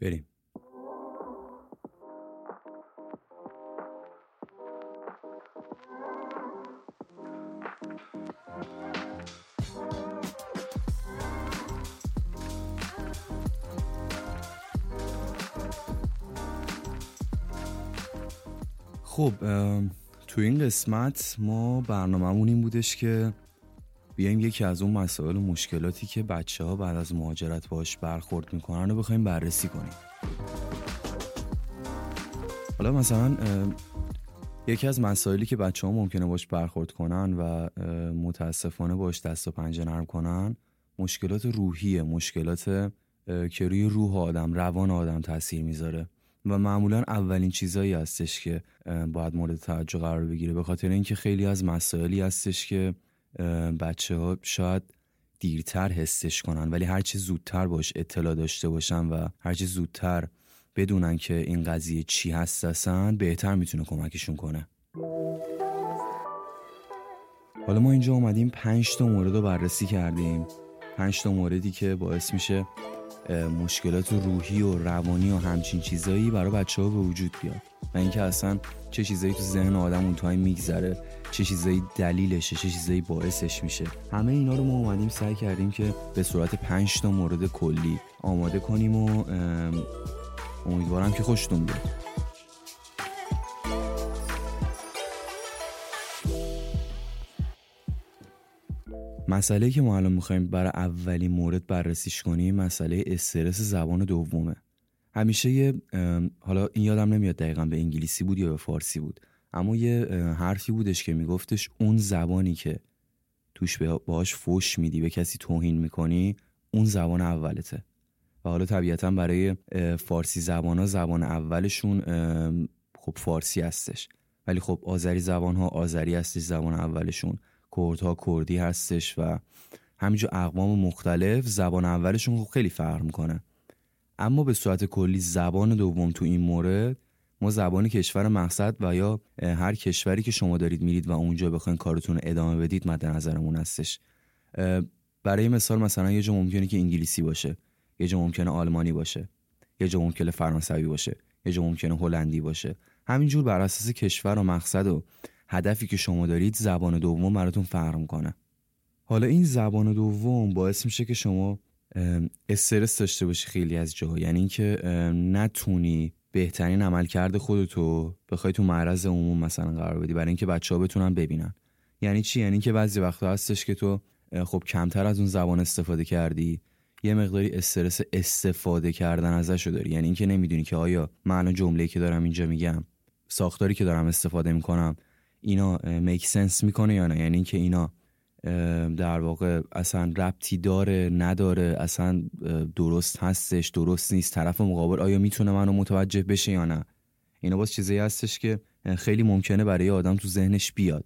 بریم. خب تو این قسمت ما برنامهمون این بودش که بیایم یکی از اون مسائل و مشکلاتی که بچه ها بعد از مهاجرت باش برخورد می‌کنن رو بخوایم بررسی کنیم. حالا مثلا یکی از مسائلی که بچه ها ممکنه باش برخورد کنن و متاسفانه باش دست و پنجه نرم کنن مشکلات روحیه مشکلات که روی روح آدم روان آدم تاثیر می‌ذاره. و معمولا اولین چیزایی هستش که باید مورد توجه قرار بگیره به خاطر اینکه خیلی از مسائلی هستش که بچه ها شاید دیرتر حسش کنن ولی هرچی زودتر باش اطلاع داشته باشن و هرچی زودتر بدونن که این قضیه چی هست اصلا بهتر می‌تونه کمکشون کنه. حالا ما اینجا اومدیم پنج تا مورد رو بررسی کردیم. پنج تا موردی که باعث میشه مشکلات روحی و روانی و همچین چیزایی برای بچه ها به وجود بیاد. و اینکه اصلا چه چیزایی تو ذهن آدم اون تایم میگذره چه چیزایی دلیلشه چه چیزایی باعثش میشه. همه اینا رو ما اومدیم سعی کردیم که به صورت پنج تا مورد کلی آماده کنیم و امیدوارم که خوشتون بیاد. مسئله که ما الان می‌خوایم برای اولین مورد بررسیش کنیم مسئله استرس زبان دومه. همیشه یه حالا این یادم نمیاد دقیقا به انگلیسی بود یا به فارسی بود. اما یه حرفی بودش که میگفتش اون زبانی که توش باهاش فوش میدی به کسی توهین می‌کنی اون زبان اولته. و حالا طبیعتا برای فارسی زبان ها زبان اولشون خب فارسی هستش. ولی خب آذری زبان ها آذری هستش زبان اولشون. کردها کردی هستش و همینجور اقوام مختلف زبان اولشون خیلی فرق می‌کنه اما به صورت کلی زبان دوم تو این مورد ما زبان کشور مقصد و یا هر کشوری که شما دارید میرید و اونجا بخواین کارتون ادامه بدید مد نظرمون هستش. برای مثال مثلا یه جا ممکنه که انگلیسی باشه یه جا ممکنه آلمانی باشه یه جا ممکنه فرانسوی باشه یه جا ممکنه هلندی باشه. همینجور بر اساس کشور و مقصد و هدفی که شما دارید زبان دوم براتون فرق می‌کنه. حالا این زبان دوم باعث میشه که شما استرس داشته باشی خیلی از جاها. یعنی اینکه نتونی بهترین عمل کرده خودتو بخوای تو معرض عموم مثلا قرار بدی برای اینکه بچه ها بتونن ببینن. یعنی چی؟ یعنی که بعضی وقتا هستش که تو خب کمتر از اون زبان استفاده کردی یه مقداری استرس استفاده کردن ازش داری. یعنی اینکه نمی‌دونی که آیا الان جمله‌ای که دارم اینجا میگم ساختاری که دارم استفاده می‌کنم اینا میک سنس می‌کنه یا نه؟ یعنی اینکه اینا در واقع اصلا ربطی داره نداره اصلا درست هستش درست نیست طرف مقابل آیا می‌تونه منو متوجه بشه یا نه؟ اینا باز چیزی هستش که خیلی ممکنه برای آدم تو ذهنش بیاد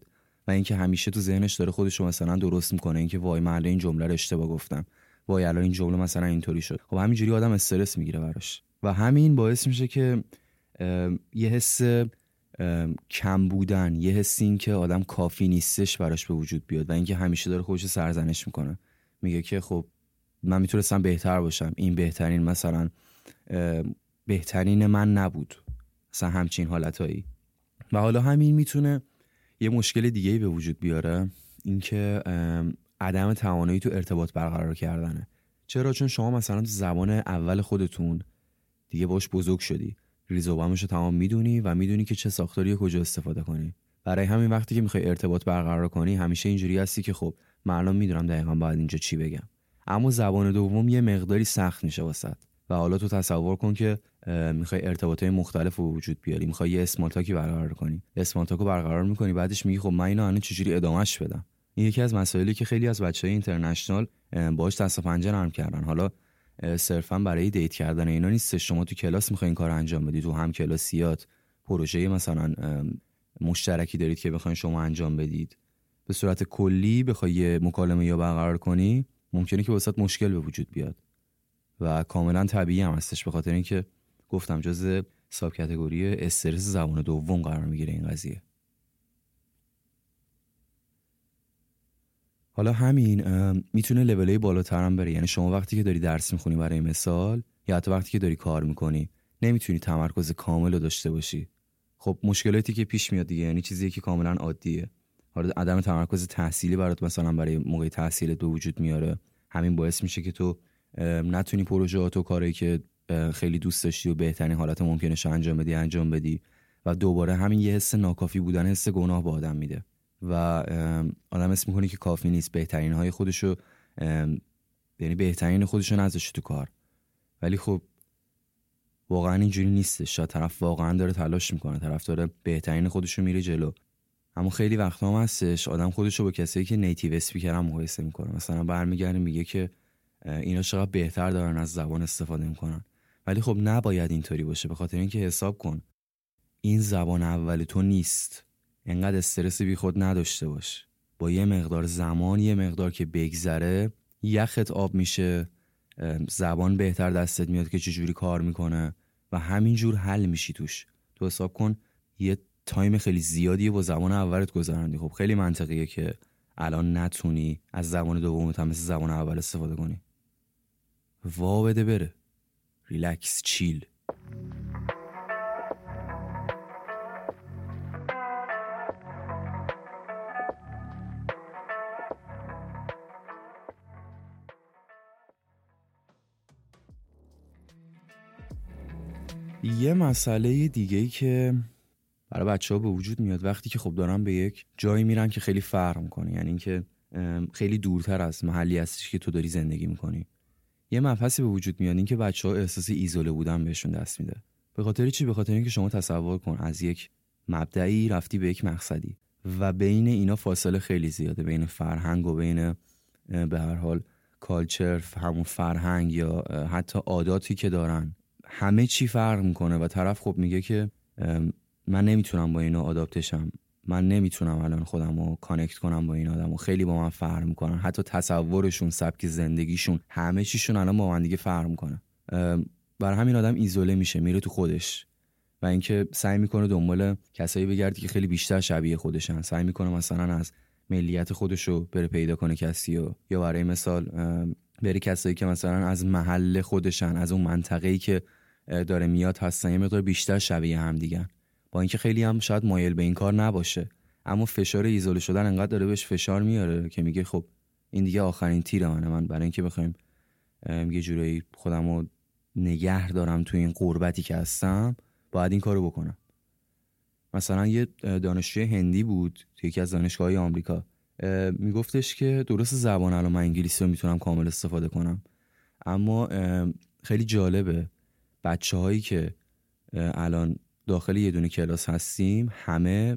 و اینکه همیشه تو ذهنش داره خودش رو مثلا درست می‌کنه. اینکه وای من این جمله رو اشتباه گفتم. وای الان این جمله مثلا اینطوری شد. خب همینجوری آدم استرس می‌گیره براش. و همین باعث میشه که یه حس کم بودن. یه حس این که آدم کافی نیستش براش به وجود بیاد و اینکه همیشه داره خودش سرزنش می‌کنه. میگه که خب من می‌تونستم بهتر باشم. این بهترین مثلا بهترین من نبود. مثلا همچین حالتهایی. و حالا همین می‌تونه یه مشکل دیگه به وجود بیاره. اینکه عدم توانایی تو ارتباط برقرار کردنه. چرا؟ چون شما مثلا زبان اول خودتون دیگه باش بزرگ شدی. ریز و تمام می‌دونی و می‌دونی که چه ساختاری کجا استفاده کنی. برای همین وقتی که می‌خوای ارتباط برقرار کنی همیشه اینجوری هستی که خب من الان می‌دونم دقیقا باید اینجا چی بگم. اما زبان دوم یه مقداری سخت میشه واسط و حالا تو تصور کن که می‌خوای ارتباطات مختلف رو وجود بیاری. می‌خوای یه اسمال تاکی برقرار کنی. اسمال رو برقرار می‌کنی بعدش میگی خب من اینو چجوری ادامهش بدم؟ این یکی از مسائلی که خیلی از بچه های اینترنشنال باهاش دست و پنجه نرم کردن. حالا صرفا برای دیت کردن اینا نیست. شما تو کلاس می‌خواین کار انجام بدید تو هم کلاسیات پروژه مثلا مشترکی دارید که بخواین شما انجام بدید. به صورت کلی بخوای مکالمه یا برقرار کنی ممکنه که وسط مشکل به وجود بیاد. و کاملا طبیعی هم هستش. به خاطر اینکه گفتم جز ساب کتگوری استرس زبان دوم قرار می‌گیره این قضیه. حالا همین می‌تونه لولای بالاتر هم بره. یعنی شما وقتی که داری درس می‌خونی برای مثال یا حتی وقتی که داری کار می‌کنی نمی‌تونی تمرکز کامل رو داشته باشی. خب مشکلاتی که پیش میاد دیگه یعنی چیزی که کاملا عادیه. حالا عدم تمرکز تحصیلی برات مثلا برای موقع تحصیلت به وجود میاره. همین باعث میشه که تو نتونی پروژه و کاری که خیلی دوست داشتی و بهترین حالت ممکنش انجام بدی انجام بدی. و دوباره همین یه حس ناکافی بودن حس گناه به آدم میده. و آدم اسم می‌کنه که کافی نیست. بهترین های خودشو یعنی بهترین خودشو نذاشته تو کار. ولی خب واقعا اینجوری نیستش شاید طرف واقعا داره تلاش می‌کنه. طرف داره بهترین خودشو میره جلو. اما خیلی وقت هم هستش آدم خودشو با کسایی که نیتیو اسپیکر هم مقایسه می‌کنه. مثلا برمیگرده میگه که اینا چقدر بهتر دارن از زبان استفاده می‌کنن. ولی خب نباید اینطوری باشه. به خاطر اینکه حساب کن. این زبان اول تو نیست. انقدر استرس بی خود نداشته باش. با یه مقدار زمان یه مقدار که بگذره یخت آب میشه زبان بهتر دستت میاد که چجوری کار می‌کنه و همینجور حل میشی توش. تو حساب کن یه time خیلی زیادی با زبان اولت گذراندی خب خیلی منطقیه که الان نتونی از زبان دومت هم مثل زبان اول استفاده کنی. وا بده بره. relax chill یه مسئله دیگه که برای بچه ها به وجود میاد وقتی که خب دارن به یک جایی میرن که خیلی فرق می‌کنه یعنی اینکه خیلی دورتر از محلی هستش که تو داری زندگی می‌کنی. یه مبحثی به وجود میاد اینکه بچه ها احساس ایزوله بودن بهشون دست میده. به خاطر چی؟ به خاطر اینکه شما تصور کن از یک مبدعی رفتی به یک مقصدی و بین اینا فاصله خیلی زیاده بین فرهنگ و بین به هر حال کالچر همون فرهنگ یا حتی عاداتی که دارن همه چی فرق می‌کنه و طرف خب میگه که من نمی‌تونم با اینا آداپتشم من نمی‌تونم الان خودم رو کانکت کنم با این آدم و خیلی با من فرق می‌کنن. حتی تصورشون سبک زندگیشون همه چیشون الان با من دیگه فرق می‌کنه. بر همین آدم ایزوله میشه میره تو خودش. و اینکه سعی می‌کنه دنبال کسایی بگردی که خیلی بیشتر شبیه خودشن. سعی می‌کنه مثلا از ملیت خودش رو بره پیدا کنه کسی و یا برای مثال بره کسایی که مثلا از محل خودشن از اون منطقه‌ای که داره میاد هستن. یه مقدار بیشتر شبیه هم دیگه با اینکه خیلی هم شاید مایل به این کار نباشه. اما فشار ایزوله شدن انقدر داره بهش فشار میاره که میگه خب این دیگه آخرین تیر منه. من برای اینکه بخوایم یه جورایی خودم رو نگه دارم تو این قربتی که هستم باید این کارو بکنم. مثلا یه دانشجوی هندی بود تو یکی از دانشگاه آمریکا. میگفتش که درست زبان الان من انگلیسی رو می‌تونم کامل استفاده کنم. اما خیلی جالبه. بچه هایی که الان داخل یه دونه کلاس هستیم همه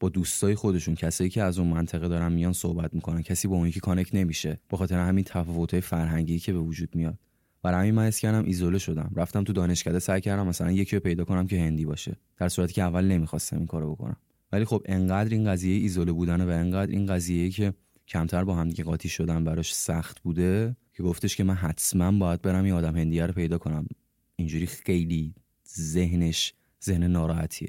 با دوستای خودشون کسایی که از اون منطقه دارن میان صحبت می‌کنن کسی با اون یکی کانک نمیشه. به خاطر همین تفاوت‌های فرهنگی که به وجود میاد. برای همین من اس کردم ایزوله شدم. رفتم تو دانشکده سعی کردم مثلا یکی رو پیدا کنم که هندی باشه. در صورتی که اول نمی‌خواستم این کارو بکنم. ولی خب انقدر این قضیه ایزوله بودن و انقدر این قضیه که کمتر با همدیگه قاطی شدن براش سخت بوده که گفتش که من حتما باید برم یه آدم هندیه رو پیدا کنم. اینجوری خیلی ذهنش ذهن ناراحتیه.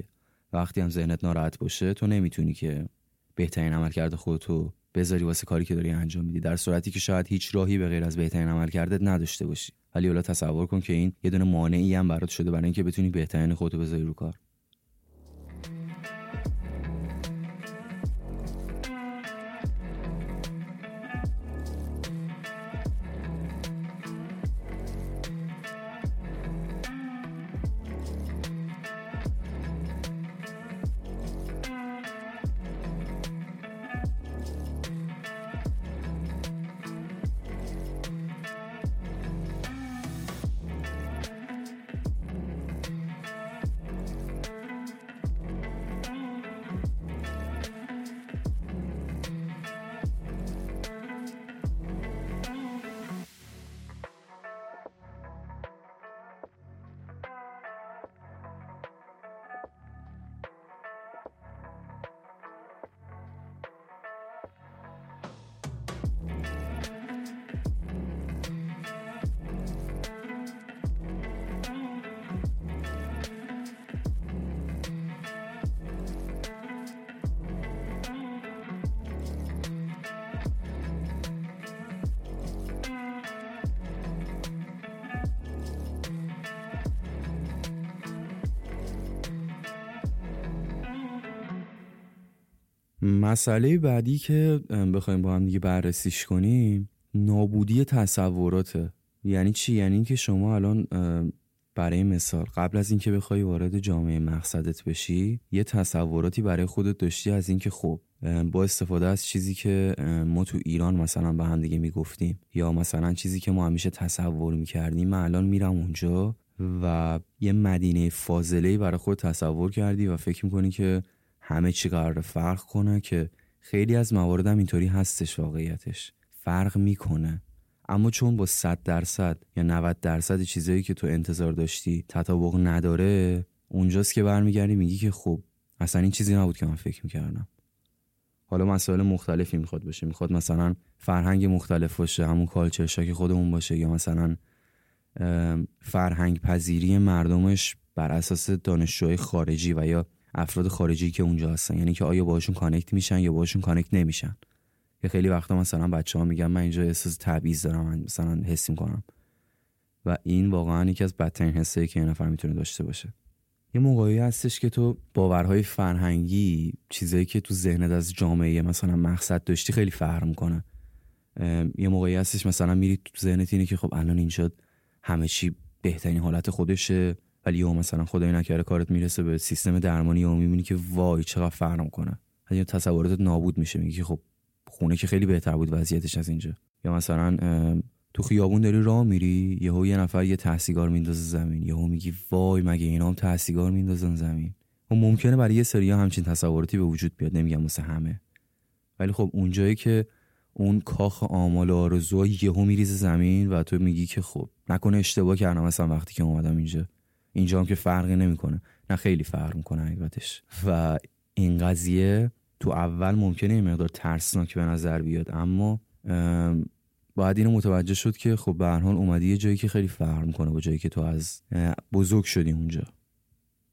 وقتی هم ذهنت ناراحت باشه تو نمی‌تونی که بهترین عملکرد خودتو بذاری واسه کاری که داری انجام میدی. در صورتی که شاید هیچ راهی به غیر از بهترین عملکردت نداشته باشی. ولی حالا تصور کن که این یه دونه مانعی هم برات شده برای اینکه بتونی بهترین خودتو بذاری رو کار. مسئله بعدی که بخوایم با هم دیگه بررسیش کنیم نابودی تصوراته. یعنی چی؟ یعنی اینکه شما الان برای مثال قبل از اینکه بخوای وارد جامعه مقصدت بشی یه تصوراتی برای خودت داشتی از اینکه خب با استفاده از چیزی که ما تو ایران مثلا به هم دیگه می‌گفتیم یا مثلا چیزی که ما همیشه تصور می‌کردیم من الان میرم اونجا و یه مدینه فاضله برای خود تصور کردی و فکر می‌کنی که همه چی قرار فرق کنه که خیلی از مواردم اینطوری هستش واقعیتش. فرق می‌کنه. اما چون با 100 درصد یا 90 درصد چیزایی که تو انتظار داشتی تطابق نداره اونجاست که برمیگردی میگی که خب اصلا این چیزی نبود که من فکر می‌کردم. حالا مسائل مختلفی می‌خواد باشه. می‌خواد مثلا فرهنگ مختلف باشه همون کالچر شاک خودمون باشه یا مثلا فرهنگ پذیری مردمش بر اساس دانشجوهای خارجی و یا افراد خارجی که اونجا هستن. یعنی که آیا باشون connect میشن یا باشون connect نمیشن. که خیلی وقتا مثلا بچه ها میگن من اینجا احساس تبعیض دارم من مثلا حس می‌کنم. و این واقعا یکی از بدترین حسایی که یه نفر می‌تونه داشته باشه. یه موقعی هستش که تو باورهای فرهنگی چیزایی که تو ذهنت از جامعه مثلا مقصد داشتی خیلی فرق می‌کنه یه موقعی هستش مثلا میری تو ذهنت اینه که خب الان اینجا همه چی بهترین حالت خودشه. ولی یا مثلا خدای نکرده کارت می‌رسه به سیستم درمانی یا می‌بینی که وای چقدر فرق می‌کنه. یه تصوراتت نابود میشه میگی خب خونه که خیلی بهتر بود وضعیتش از اینجا. یا مثلا تو خیابون داری راه میری یهو یه نفر یه تحسیگار میندازه زمین. یهو میگی وای مگه اینا هم تحسیگار میندازن زمین؟ و ممکنه برای یه سری همچین تصوراتی به وجود بیاد نمیگم مثل همه. ولی خب اونجایی که اون کاخ آمال و آرزوها یهو میریزه زمین و تو میگی که خب نکنه اشتباه کردم مثلا وقتی که اومدم اینجا. اینجا هم که فرقی نمی‌کنه. نه خیلی فرق می‌کنه حقیقتش. و این قضیه تو اول ممکنه این مقدار ترسناک به نظر بیاد اما باید اینو متوجه شد که خب به حال اومدی یه جایی که خیلی فرق می‌کنه با جایی که تو از بزرگ شدی اونجا.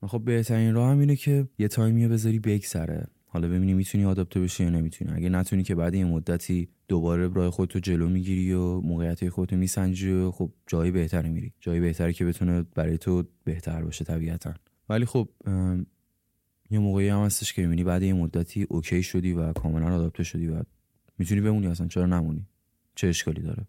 خب بهترین راه هم اینه که یه تایمی بذاری بگذره حالا ببینی می‌تونی آداپته بشی یا نمی‌تونی. اگه نتونی که بعد یه مدتی دوباره راه خودتو جلو می‌گیری و موقعیت خودتو میسنجی و خب جایی بهتری میری. جایی بهتری که بتونه برای تو بهتر باشه طبیعتا. ولی خب یه موقعی هم هستش که می‌بینی بعد یه مدتی اوکی شدی و کاملا آداپته شدی و می‌تونی بمونی اصلا. چرا نمونی؟ چه اشکالی داره؟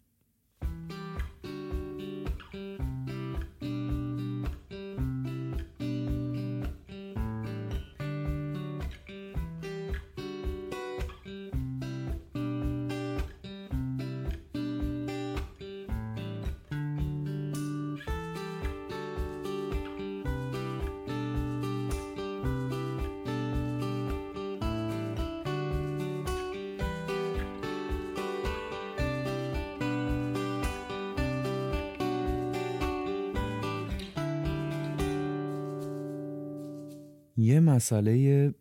یه مسئله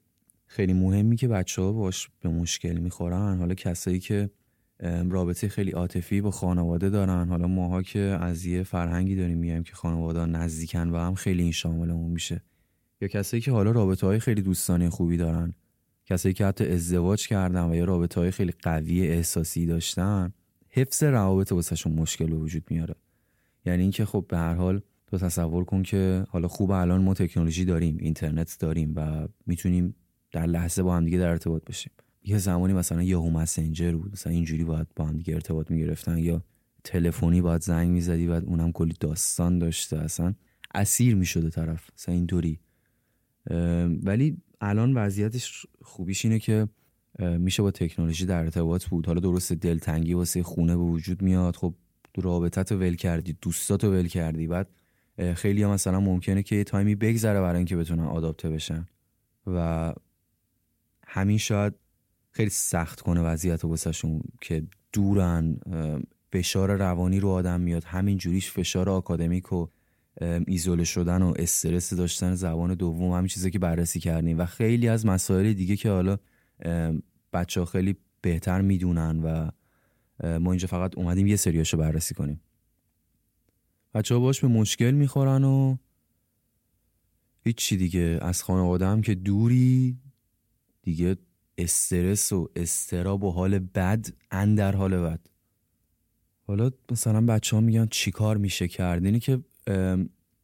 خیلی مهمی که بچه ها باش به مشکل می‌خورن حالا کسایی که رابطه خیلی عاطفی با خانواده دارن حالا ماها که از یه فرهنگی داریم میگیم که خانواده نزدیکن و هم خیلی این شاملمون میشه. یا کسایی که حالا رابطه های خیلی دوستانی خوبی دارن کسایی که حتی ازدواج کردن و یا رابطه های خیلی قوی احساسی داشتن حفظ روابط واسهشون مشکل وجود میاره. یعنی اینکه خب به هر حال تو تصور کن که حالا خوب الان ما تکنولوژی داریم اینترنت داریم و می‌تونیم در لحظه با هم دیگه در ارتباط باشیم. یه زمانی مثلا یهو مسنجر بود مثلا اینجوری باید با هم دیگه ارتباط می‌گرفتن یا تلفنی باید زنگ می‌زدی و اونم کلی داستان داشته اصلا اسیر می‌شده طرف مثلا اینطوری. ولی الان وضعیتش خوبیش اینه که میشه با تکنولوژی در ارتباط بود. حالا درست دلتنگی واسه خونه به وجود میاد خب رابطت ول کردی دوستاتو ول کردی بعد خیلی هم مثلا ممکنه که یه تایمی بگذره برای اینکه بتونن آداپته بشن. و همین شاید خیلی سخت کنه وضعیت واسهشون که دورن فشار روانی رو آدم میاد. همین جوریش فشار آکادمیک و ایزوله شدن و استرس داشتن زبان دوم همین چیزی که بررسی کردیم. و خیلی از مسائل دیگه که حالا بچه ها خیلی بهتر می‌دونن و ما اینجا فقط اومدیم یه سریاشو بررسی کنیم. بچه ها باش به مشکل می‌خورن و هیچی دیگه. از خانواده هم که دوری دیگه استرس و استراب و حال بد اندر حال بد. حالا مثلا بچه ها میگن چی کار میشه کرد؟ اینی که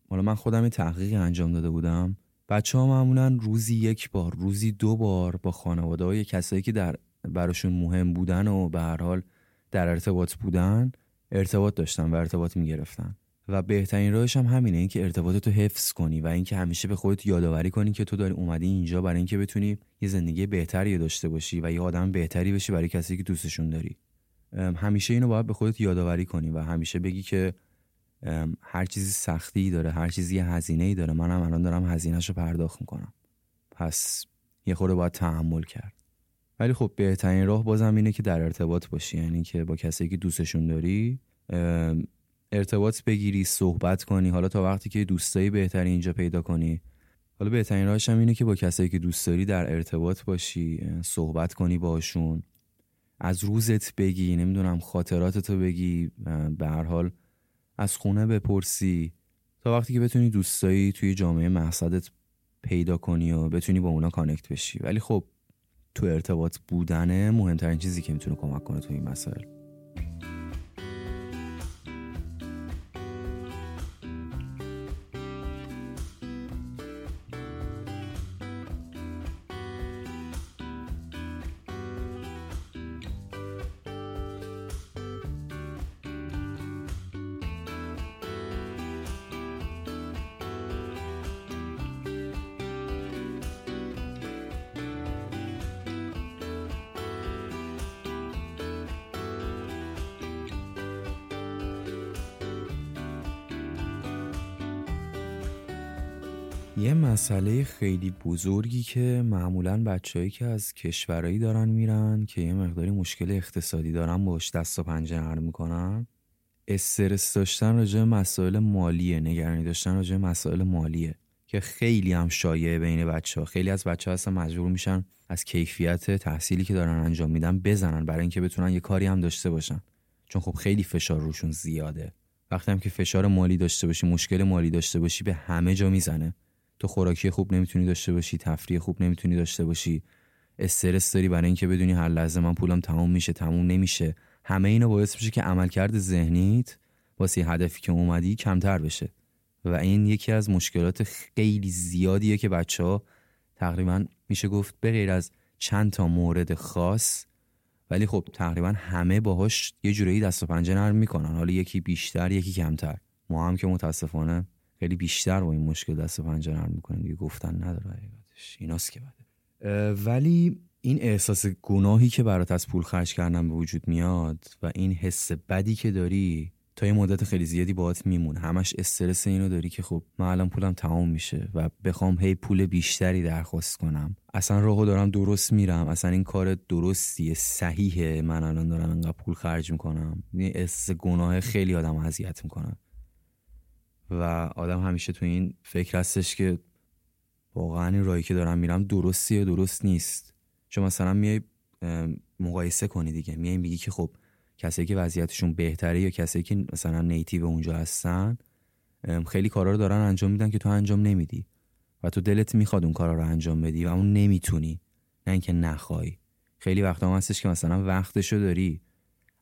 حالا من خودم تحقیق انجام داده بودم. بچه ها معمولا روزی یک بار روزی دو بار با خانواده های کسایی که در براشون مهم بودن و به هر حال در ارتباط بودن ارتباط داشتن و ارتباط می‌گرفتن. و بهترین راهش هم همینه اینکه ارتباطتو حفظ کنی و اینکه همیشه به خودت یادآوری کنی که تو داری اومدی اینجا برای اینکه بتونی یه زندگی بهتری داشته باشی و یه آدم بهتری بشی برای کسی که دوستشون داری. همیشه اینو باید به خودت یادآوری کنی و همیشه بگی که هر چیزی سختی داره هر چیزی هزینه ای داره. منم الان دارم هزینهش رو پرداخت می‌کنم. پس یه خورده باید تحمل کرد. ولی خب بهترین راه بازم اینه که در ارتباط باشی یعنی که با کسی که دوستشون داری ارتباط بگیری صحبت کنی. حالا تا وقتی که دوستایی بهتری اینجا پیدا کنی. حالا بهترین راهش هم اینه که با کسایی که دوست داری در ارتباط باشی صحبت کنی باشون از روزت بگی نمی‌دونم خاطراتتو بگی به هر حال از خونه بپرسی. تا وقتی که بتونی دوستایی توی جامعه مقصدت پیدا کنی و بتونی با اونا کانکت بشی. ولی خب تو ارتباط بودنه مهمترین چیزی که می‌تونه کمک کنه تو این مسائل. مسئله خیلی بزرگی که معمولا بچههایی که از کشورهایی دارن میرن که یه مقداری مشکل اقتصادی دارن باش دست و پنجه نرم می‌کنن. استرس داشتن راجع مسائل مالیه نگرانی داشتن راجع مسائل مالیه که خیلی هم شایعه بین بچه ها خیلی از بچه ها اصلا مجبور میشن از کیفیت تحصیلی که دارن انجام میدن بزنن برای اینکه بتونن یه کاری هم داشته باشن. چون خب خیلی فشار روشون زیاده. وقتی هم که فشار مالی داشته باشی مشکل مالی داشته باشی به همه جا می‌زنه. تو خوراکی خوب نمی‌تونی داشته باشی تفریح خوب نمی‌تونی داشته باشی. استرس داری برای اینکه بدونی هر لحظه من پولم تموم میشه تموم نمیشه. همه اینا باعث میشه که عملکرد ذهنیت واسه هدفی که اومدی کمتر بشه. و این یکی از مشکلات خیلی زیادیه که بچه ها تقریبا میشه گفت به غیر از چند تا مورد خاص ولی خب تقریبا همه باهاش یه جورایی دست و پنجه نرم می‌کنن. حالا یکی بیشتر یکی کمتر. ما هم که متاسفانه خیلی بیشتر با این مشکل دست و پنجه نرم می‌کنیم دیگه گفتن نداره حقیقتش. ایناست که بده ولی این احساس گناهی که برات از پول خرج کردن به وجود میاد و این حس بدی که داری تا یه مدت خیلی زیادی باهات میمون همش استرس اینو داری که خب من الان پولم تمام میشه و بخوام هی پول بیشتری درخواست کنم. اصلا راهو دارم درست میرم. اصلا این کار درستیه صحیحه. من الان دارم انقدر پول خرج می‌کنم. این احساس گناه خیلی آدم اذیت می‌کنم و آدم همیشه تو این فکر هستش که واقعا این راهی که دارم میرم درستیه درست نیست. چون مثلا میای مقایسه کنی دیگه. میای میگی که خب کسایی که وضعیتشون بهتره یا کسایی که مثلا نیتیو اونجا هستن خیلی کارا رو دارن انجام میدن که تو انجام نمیدی. و تو دلت می‌خواد اون کارا رو انجام بدی و اون نمی‌تونی. نه اینکه نخوای. خیلی وقتا هم هستش که مثلا وقتشو داری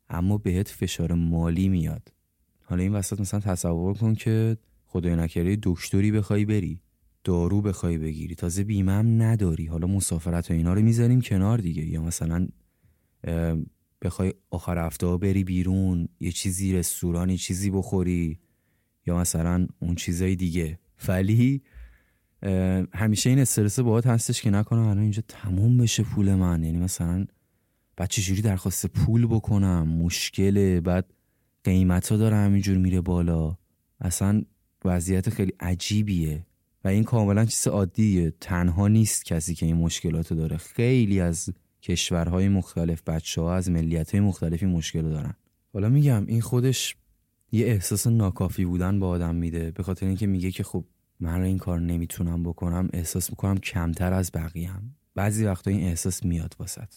اما بهت فشار مالی میاد. حالا این وسط مثلا تصور کن که خدای نکرده دکتری بخوای بری دارو بخوای بگیری تازه بیمه هم نداری. حالا مسافرت و اینا رو می‌ذاریم کنار دیگه. یا مثلا بخوای آخر هفته بری بیرون یه چیزی رستورانی چیزی بخوری یا مثلا اون چیزای دیگه. ولی همیشه این استرس باهات هستش که نکنم الان اینجا تموم بشه پول من. یعنی مثلا بعد چجوری درخواست پول بکنم؟ مشکله. بعد قیمت ها داره همینجور میره بالا. اصلا وضعیت خیلی عجیبیه. و این کاملا چیز عادیه. تنها نیست کسی که این مشکلات داره. خیلی از کشورهای مختلف بچه ها از ملیت های مختلفی مشکل دارن. حالا میگم این خودش یه احساس ناکافی بودن با آدم میده. به خاطر اینکه میگه که خب من این کار نمی‌تونم بکنم احساس می‌کنم کمتر از بقیه بعضی وقتا این احساس میاد واسط.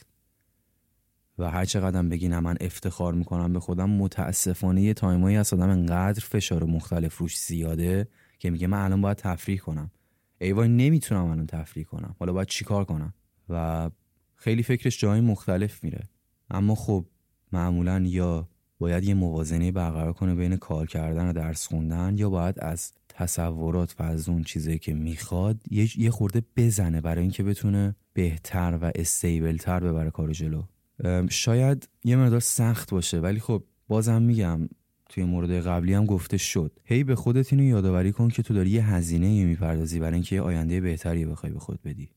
و هر چقدر نه من افتخار می‌کنم به خودم متاسفانه یه تایمایی از آدم انقدر فشار مختلف روش زیاده که میگه من الان باید تفریح کنم. ای وای نمی‌تونم الان تفریح کنم. حالا باید چیکار کنم؟ و خیلی فکرش جای مختلف میره. اما خب معمولا یا باید یه موازنه برقرار کنه بین کار کردن و درس خوندن یا باید از تصورات و از اون چیزایی که می‌خواد یه خورده بزنه برای اینکه بتونه بهتر و استیبل تر ببره کار جلو. شاید یه مقدار سخت باشه ولی خب بازم میگم توی مورد قبلی هم گفته شد. هی به خودت اینو یادآوری کن که تو داری یه هزینه می‌پردازی برای اینکه آینده بهتری بخوای به خود بدی.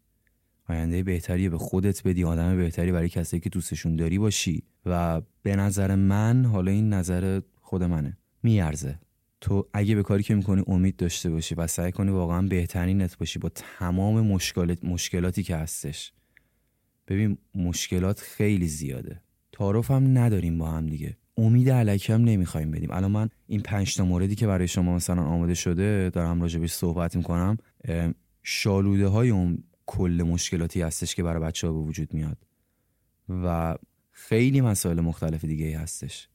آینده بهتری به خودت بدی آدم بهتری برای کسایی که دوستشون داری باشی. و به نظر من حالا این نظر خود منه. میارزه. تو اگه به کاری که می‌کنی امید داشته باشی و سعی کنی واقعا بهترینت باشی با تمام مشکلات مشکلاتی که هستش ببین مشکلات خیلی زیاده. تعارف هم نداریم با هم دیگه. امید علکی هم نمی‌خوایم بدیم. الان من این پنج تا موردی که برای شما مثلا آماده شده دارم راجبش صحبت می‌کنم شالوده های اون کل مشکلاتی هستش که برای بچه ها به وجود میاد. و خیلی مسائل مختلف دیگه ای هستش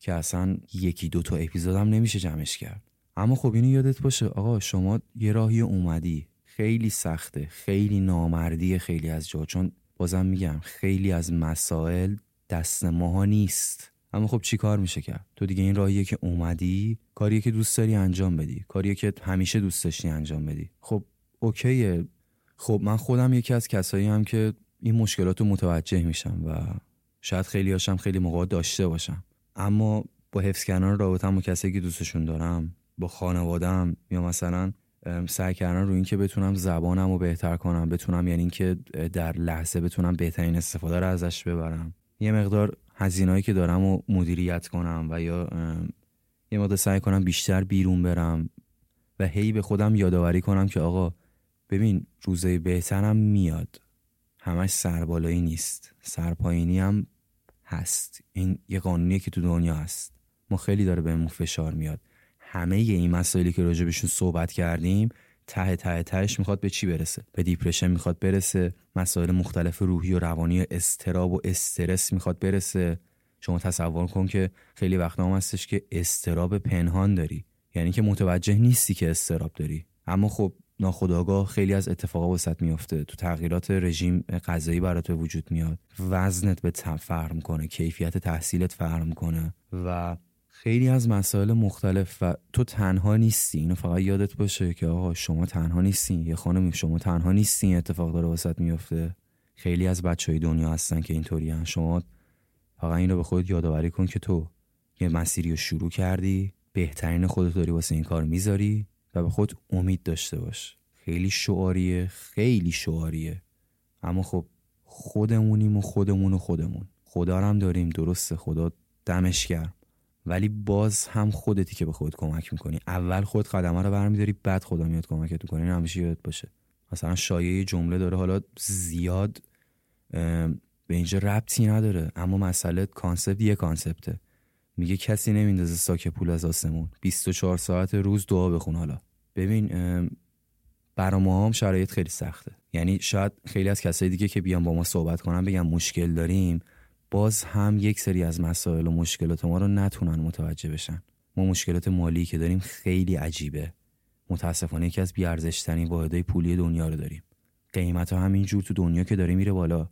که اصلا یکی دو تا اپیزود هم نمیشه جمعش کرد. اما خب اینو یادت باشه آقا شما یه راهی اومدی. خیلی سخته خیلی نامردی خیلی از جا. چون بازم میگم خیلی از مسائل دست ماها نیست. اما خب چی کار میشه کرد؟ تو دیگه این راهیه که اومدی کاریه که دوست داری انجام بدی. کاریه که همیشه دوست داشتی انجام بدی. خب اوکیه. خب من خودم یکی از کسایی هم که این مشکلات رو متوجه میشم و شاید خیلی هاشم خیلی موقع داشته باشم. اما با حفظ کردن رابطم با کسایی که دوستشون دارم با خانوادم یا مثلا سعی کردن رو اینکه بتونم زبانم رو بهتر کنم بتونم یعنی اینکه در لحظه بتونم بهترین استفاده رو ازش ببرم. یه مقدار هزینه‌ای که دارم و مدیریت کنم و یا یه مقدار سعی کنم بیشتر بیرون برم و هی به خودم یادآوری کنم که آقا ببین روزای بهترم میاد. همش سربالایی نیست. سرپایینی هم هست. این یه قانونیه که تو دنیا هست. ما خیلی داره بهمون فشار میاد. همه این مسائلی که راجع بهشون صحبت کردیم ته ته تهش می‌خواد به چی برسه؟ به دیپرشن می‌خواد برسه؟ مسائل مختلف روحی و روانی استراب و استرس می‌خواد برسه؟ شما تصور کن که خیلی وقت هم هستش که استراب پنهان داری. یعنی که متوجه نیستی که استراب داری. اما خب ناخداگاه خیلی از اتفاقا وسط میافته. تو تغییرات رژیم غذایی برات به وجود میاد. وزنت به فرق می‌کنه کیفیت تحصیلت فرق می‌کنه و خیلی از مسائل مختلف و تو تنها نیستی. اینو فقط یادت باشه که آقا شما تنها نیستین. یه خانم شما تنها نیستین. اتفاق داره وسط میفته. خیلی از بچه های دنیا هستن که اینطوری هن. شما فقط این رو به خودت یادآوری کن که تو یه مسیری رو شروع کردی بهترین خودت داری واسه این کار می‌ذاری و به خود امید داشته باش. خیلی شعاریه خیلی شعاریه. اما خب خودمونیم و خودمون و خودمون. خدا هم داریم. درسته. خدا دمش گرم. ولی باز هم خودتی که به خود کمک می‌کنی. اول خود قدمه رو برمیداری بعد خدا میاد کمکت می‌کنه. این همیشه یاد باشه. مثلا شایعه جمله داره حالا زیاد به اینجا ربطی نداره. اما مسئله کانسپت یه کانسپته. میگه کسی نمیندازه ساک پول از آسمون. 24 ساعت روز دعا بخون حالا. ببین برا ما هم شرایط خیلی سخته. یعنی شاید خیلی از کسایی دیگه که بیان با ما صحبت کنن بگن مشکل داریم. باز هم یک سری از مسائل و مشکلات ما رو نتونن متوجه بشن. ما مشکلات مالی که داریم خیلی عجیبه. متاسفانه یکی از بیارزشترین واحدهای پولی دنیا رو داریم. قیمت ها همینجور تو دنیا که داره میره بالا.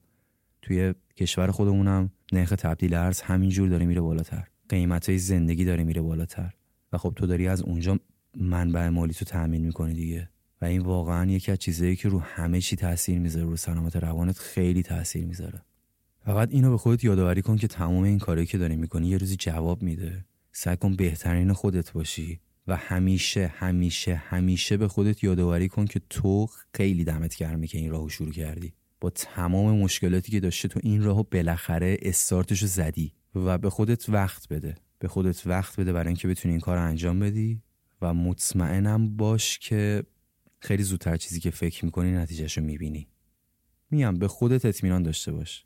توی کشور خودمونم نرخ تبدیل ارز همینجور داره میره بالاتر. قیمت های زندگی داره میره بالاتر. و خب تو داری از اونجا منبع مالی تو تأمین می‌کنی دیگه. و این واقعا یکی از چیزایی که رو همه چی تاثیر می‌ذاره رو سلامت روانت خیلی تاثیر می‌ذاره. فقط اینو به خودت یادآوری کن که تمام این کاری که داری می‌کنی یه روزی جواب میده. سعی کن بهترین خودت باشی و همیشه همیشه همیشه به خودت یادآوری کن که تو خیلی دمت گرمه که این راهو شروع کردی. با تمام مشکلاتی که داشته تو این راهو بالاخره استارتشو زدی و به خودت وقت بده. به خودت وقت بده برای اینکه بتونی این کار رو انجام بدی و مطمئنم باش که خیلی زودتر چیزی که فکر می‌کنی نتیجهش رو می‌بینی. میام به خودت اطمینان داشته باش.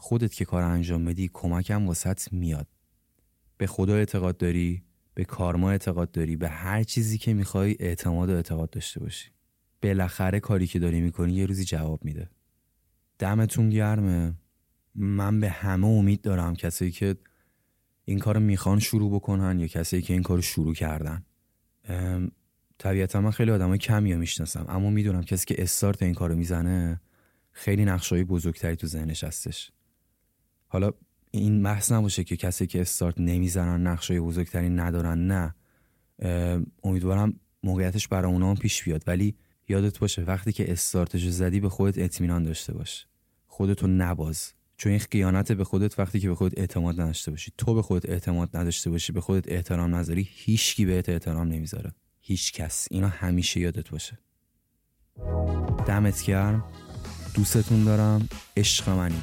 خودت که کار انجام بدی کمکم واسط میاد. به خدا اعتقاد داری به کارما اعتقاد داری به هر چیزی که می‌خوای اعتماد و اعتقاد داشته باشی. بالاخره کاری که داری می‌کنی یه روزی جواب میده. دمتون گرمه. من به همه امید دارم کسایی که این کار می‌خوان شروع بکنن یا کسایی که این کار شروع کردن. طبیعتا من خیلی آدمای کمی می‌شناسم اما می‌دونم کسی که استارت این کارو می‌زنه خیلی نقشای بزرگتری تو ذهنش هستش. حالا این محض نباشه که کسی که استارت نمی‌زنن نقشای بزرگتری ندارن نه. امیدوارم موقعیتش برای اونا هم پیش بیاد. ولی یادت باشه وقتی که استارتش زدی به خودت اطمینان داشته باش. خودتو نباز. چون این خیانت به خودت وقتی که به خودت اعتماد نداشته باشی. تو به خودت اعتماد نداشته باشی به خودت احترام نذاری هیچکی بهت احترام نمی‌ذاره. هیچ کس اینا همیشه یادت باشه. دمت گرم. دوستتون دارم. عشق منی.